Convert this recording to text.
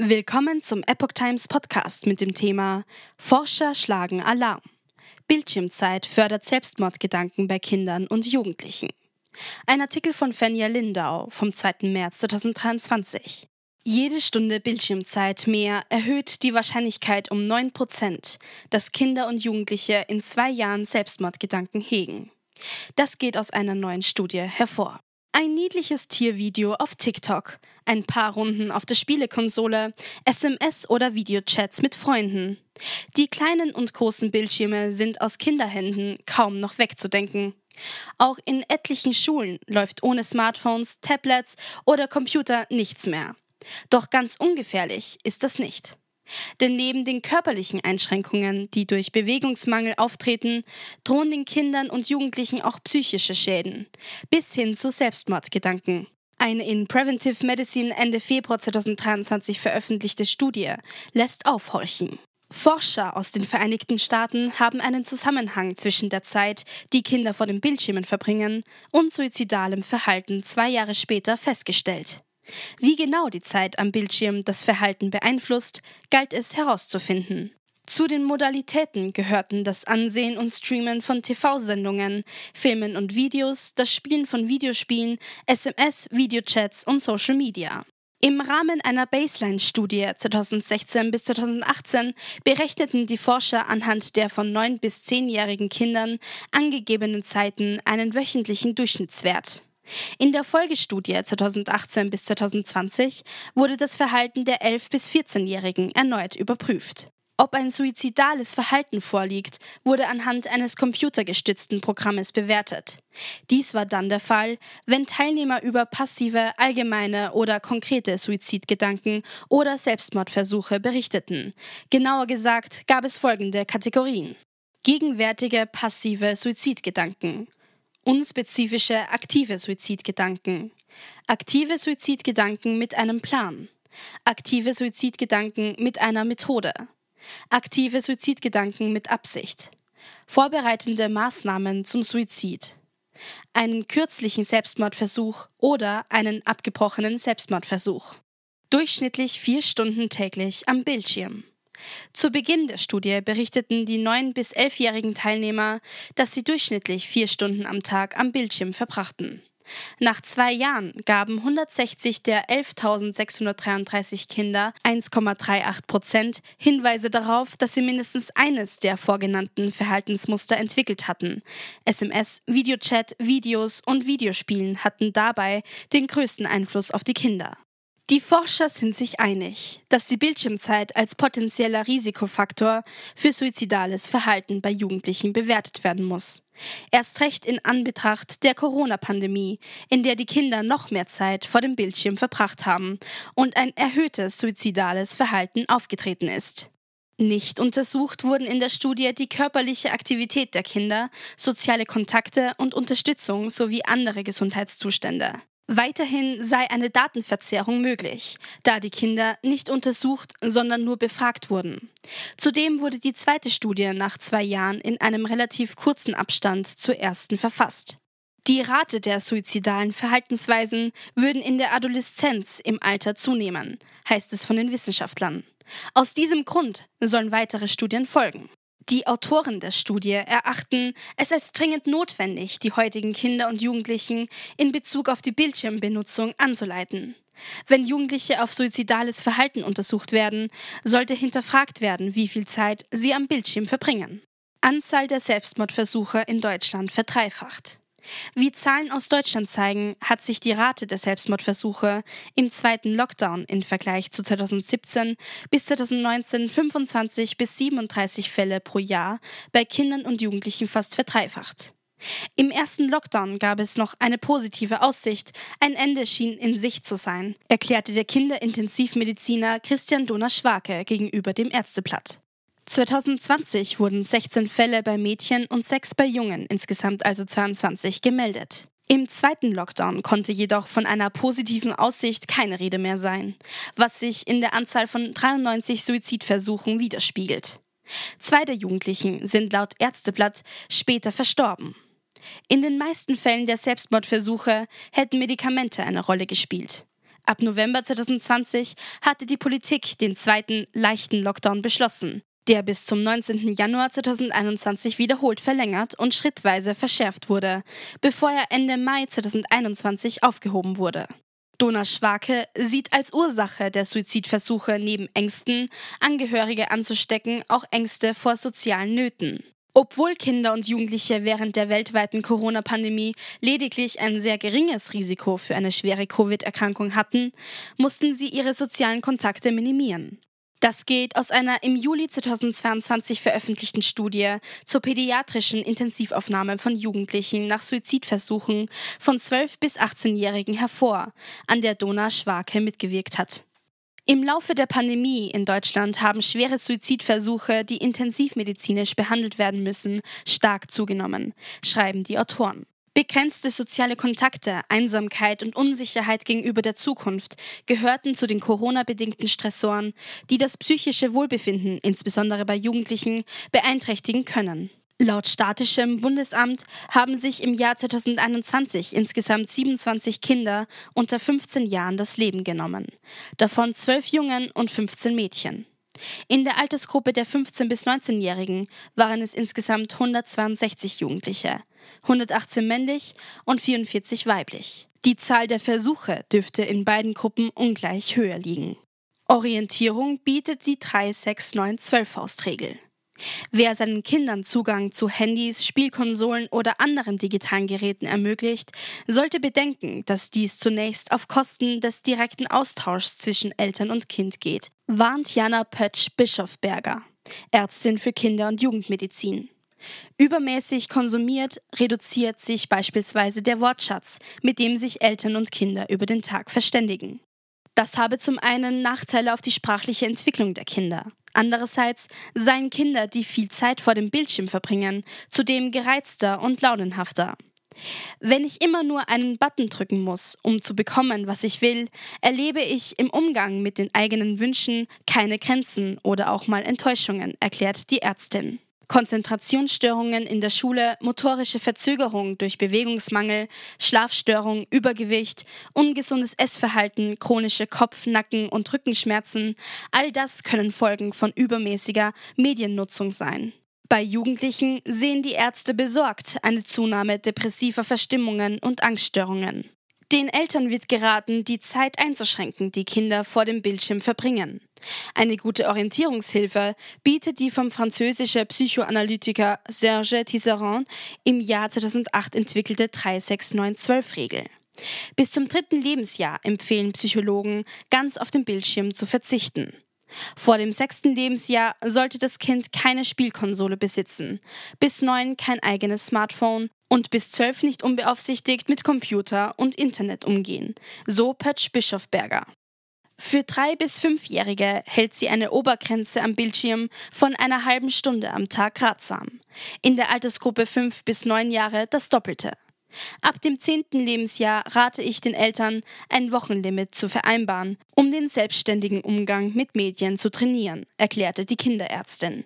Willkommen zum Epoch Times Podcast mit dem Thema Forscher schlagen Alarm. Bildschirmzeit fördert Selbstmordgedanken bei Kindern und Jugendlichen. Ein Artikel von Fenja Lindau vom 2. März 2023. Jede Stunde Bildschirmzeit mehr erhöht die Wahrscheinlichkeit um 9 Prozent, dass Kinder und Jugendliche in zwei Jahren Selbstmordgedanken hegen. Das geht aus einer neuen Studie hervor. Ein niedliches Tiervideo auf TikTok, ein paar Runden auf der Spielekonsole, SMS oder Videochats mit Freunden. Die kleinen und großen Bildschirme sind aus Kinderhänden kaum noch wegzudenken. Auch in etlichen Schulen läuft ohne Smartphones, Tablets oder Computer nichts mehr. Doch ganz ungefährlich ist das nicht. Denn neben den körperlichen Einschränkungen, die durch Bewegungsmangel auftreten, drohen den Kindern und Jugendlichen auch psychische Schäden, bis hin zu Selbstmordgedanken. Eine in Preventive Medicine Ende Februar 2023 veröffentlichte Studie lässt aufhorchen. Forscher aus den Vereinigten Staaten haben einen Zusammenhang zwischen der Zeit, die Kinder vor den Bildschirmen verbringen, und suizidalem Verhalten zwei Jahre später festgestellt. Wie genau die Zeit am Bildschirm das Verhalten beeinflusst, galt es herauszufinden. Zu den Modalitäten gehörten das Ansehen und Streamen von TV-Sendungen, Filmen und Videos, das Spielen von Videospielen, SMS, Videochats und Social Media. Im Rahmen einer Baseline-Studie 2016 bis 2018 berechneten die Forscher anhand der von 9 bis 10-jährigen Kindern angegebenen Zeiten einen wöchentlichen Durchschnittswert. In der Folgestudie 2018 bis 2020 wurde das Verhalten der 11- bis 14-Jährigen erneut überprüft. Ob ein suizidales Verhalten vorliegt, wurde anhand eines computergestützten Programmes bewertet. Dies war dann der Fall, wenn Teilnehmer über passive, allgemeine oder konkrete Suizidgedanken oder Selbstmordversuche berichteten. Genauer gesagt gab es folgende Kategorien. Gegenwärtige passive Suizidgedanken, unspezifische aktive Suizidgedanken, aktive Suizidgedanken mit einem Plan, aktive Suizidgedanken mit einer Methode, aktive Suizidgedanken mit Absicht, vorbereitende Maßnahmen zum Suizid, einen kürzlichen Selbstmordversuch oder einen abgebrochenen Selbstmordversuch. Durchschnittlich vier Stunden täglich am Bildschirm. Zu Beginn der Studie berichteten die 9- bis 11-jährigen Teilnehmer, dass sie durchschnittlich vier Stunden am Tag am Bildschirm verbrachten. Nach zwei Jahren gaben 160 der 11.633 Kinder 1,38 Prozent Hinweise darauf, dass sie mindestens eines der vorgenannten Verhaltensmuster entwickelt hatten. SMS, Videochat, Videos und Videospielen hatten dabei den größten Einfluss auf die Kinder. Die Forscher sind sich einig, dass die Bildschirmzeit als potenzieller Risikofaktor für suizidales Verhalten bei Jugendlichen bewertet werden muss. Erst recht in Anbetracht der Corona-Pandemie, in der die Kinder noch mehr Zeit vor dem Bildschirm verbracht haben und ein erhöhtes suizidales Verhalten aufgetreten ist. Nicht untersucht wurden in der Studie die körperliche Aktivität der Kinder, soziale Kontakte und Unterstützung sowie andere Gesundheitszustände. Weiterhin sei eine Datenverzerrung möglich, da die Kinder nicht untersucht, sondern nur befragt wurden. Zudem wurde die zweite Studie nach zwei Jahren in einem relativ kurzen Abstand zur ersten verfasst. Die Rate der suizidalen Verhaltensweisen würden in der Adoleszenz im Alter zunehmen, heißt es von den Wissenschaftlern. Aus diesem Grund sollen weitere Studien folgen. Die Autoren der Studie erachten es als dringend notwendig, die heutigen Kinder und Jugendlichen in Bezug auf die Bildschirmbenutzung anzuleiten. Wenn Jugendliche auf suizidales Verhalten untersucht werden, sollte hinterfragt werden, wie viel Zeit sie am Bildschirm verbringen. Anzahl der Selbstmordversuche in Deutschland verdreifacht. Wie Zahlen aus Deutschland zeigen, hat sich die Rate der Selbstmordversuche im zweiten Lockdown im Vergleich zu 2017 bis 2019 25 bis 37 Fälle pro Jahr bei Kindern und Jugendlichen fast verdreifacht. Im ersten Lockdown gab es noch eine positive Aussicht, ein Ende schien in Sicht zu sein, erklärte der Kinderintensivmediziner Christian Donner-Schwake gegenüber dem Ärzteblatt. 2020 wurden 16 Fälle bei Mädchen und 6 bei Jungen, insgesamt also 22, gemeldet. Im zweiten Lockdown konnte jedoch von einer positiven Aussicht keine Rede mehr sein, was sich in der Anzahl von 93 Suizidversuchen widerspiegelt. Zwei der Jugendlichen sind laut Ärzteblatt später verstorben. In den meisten Fällen der Selbstmordversuche hätten Medikamente eine Rolle gespielt. Ab November 2020 hatte die Politik den zweiten leichten Lockdown beschlossen, der bis zum 19. Januar 2021 wiederholt verlängert und schrittweise verschärft wurde, bevor er Ende Mai 2021 aufgehoben wurde. Dona Schwake sieht als Ursache der Suizidversuche neben Ängsten, Angehörige anzustecken, auch Ängste vor sozialen Nöten. Obwohl Kinder und Jugendliche während der weltweiten Corona-Pandemie lediglich ein sehr geringes Risiko für eine schwere Covid-Erkrankung hatten, mussten sie ihre sozialen Kontakte minimieren. Das geht aus einer im Juli 2022 veröffentlichten Studie zur pädiatrischen Intensivaufnahme von Jugendlichen nach Suizidversuchen von 12 bis 18-Jährigen hervor, an der Dona Schwake mitgewirkt hat. Im Laufe der Pandemie in Deutschland haben schwere Suizidversuche, die intensivmedizinisch behandelt werden müssen, stark zugenommen, schreiben die Autoren. Begrenzte soziale Kontakte, Einsamkeit und Unsicherheit gegenüber der Zukunft gehörten zu den Corona-bedingten Stressoren, die das psychische Wohlbefinden, insbesondere bei Jugendlichen, beeinträchtigen können. Laut Statischem Bundesamt haben sich im Jahr 2021 insgesamt 27 Kinder unter 15 Jahren das Leben genommen, davon 12 Jungen und 15 Mädchen. In der Altersgruppe der 15- bis 19-Jährigen waren es insgesamt 162 Jugendliche, 118 männlich und 44 weiblich. Die Zahl der Versuche dürfte in beiden Gruppen ungleich höher liegen. Orientierung bietet die 36912-Faustregel. Wer seinen Kindern Zugang zu Handys, Spielkonsolen oder anderen digitalen Geräten ermöglicht, sollte bedenken, dass dies zunächst auf Kosten des direkten Austauschs zwischen Eltern und Kind geht, warnt Jana Pötsch-Bischofberger, Ärztin für Kinder- und Jugendmedizin. Übermäßig konsumiert reduziert sich beispielsweise der Wortschatz, mit dem sich Eltern und Kinder über den Tag verständigen. Das habe zum einen Nachteile auf die sprachliche Entwicklung der Kinder. Andererseits seien Kinder, die viel Zeit vor dem Bildschirm verbringen, zudem gereizter und launenhafter. Wenn ich immer nur einen Button drücken muss, um zu bekommen, was ich will, erlebe ich im Umgang mit den eigenen Wünschen keine Grenzen oder auch mal Enttäuschungen, erklärt die Ärztin. Konzentrationsstörungen in der Schule, motorische Verzögerung durch Bewegungsmangel, Schlafstörung, Übergewicht, ungesundes Essverhalten, chronische Kopf-, Nacken- und Rückenschmerzen, all das können Folgen von übermäßiger Mediennutzung sein. Bei Jugendlichen sehen die Ärzte besorgt eine Zunahme depressiver Verstimmungen und Angststörungen. Den Eltern wird geraten, die Zeit einzuschränken, die Kinder vor dem Bildschirm verbringen. Eine gute Orientierungshilfe bietet die vom französischen Psychoanalytiker Serge Tisserand im Jahr 2008 entwickelte 36912-Regel. Bis zum dritten Lebensjahr empfehlen Psychologen, ganz auf den Bildschirm zu verzichten. Vor dem sechsten Lebensjahr sollte das Kind keine Spielkonsole besitzen, bis neun kein eigenes Smartphone und bis zwölf nicht unbeaufsichtigt mit Computer und Internet umgehen, so Pötsch Bischofberger. Für drei- bis fünfjährige hält sie eine Obergrenze am Bildschirm von einer halben Stunde am Tag ratsam. In der Altersgruppe fünf bis neun Jahre das Doppelte. Ab dem zehnten Lebensjahr rate ich den Eltern, ein Wochenlimit zu vereinbaren, um den selbstständigen Umgang mit Medien zu trainieren, erklärte die Kinderärztin.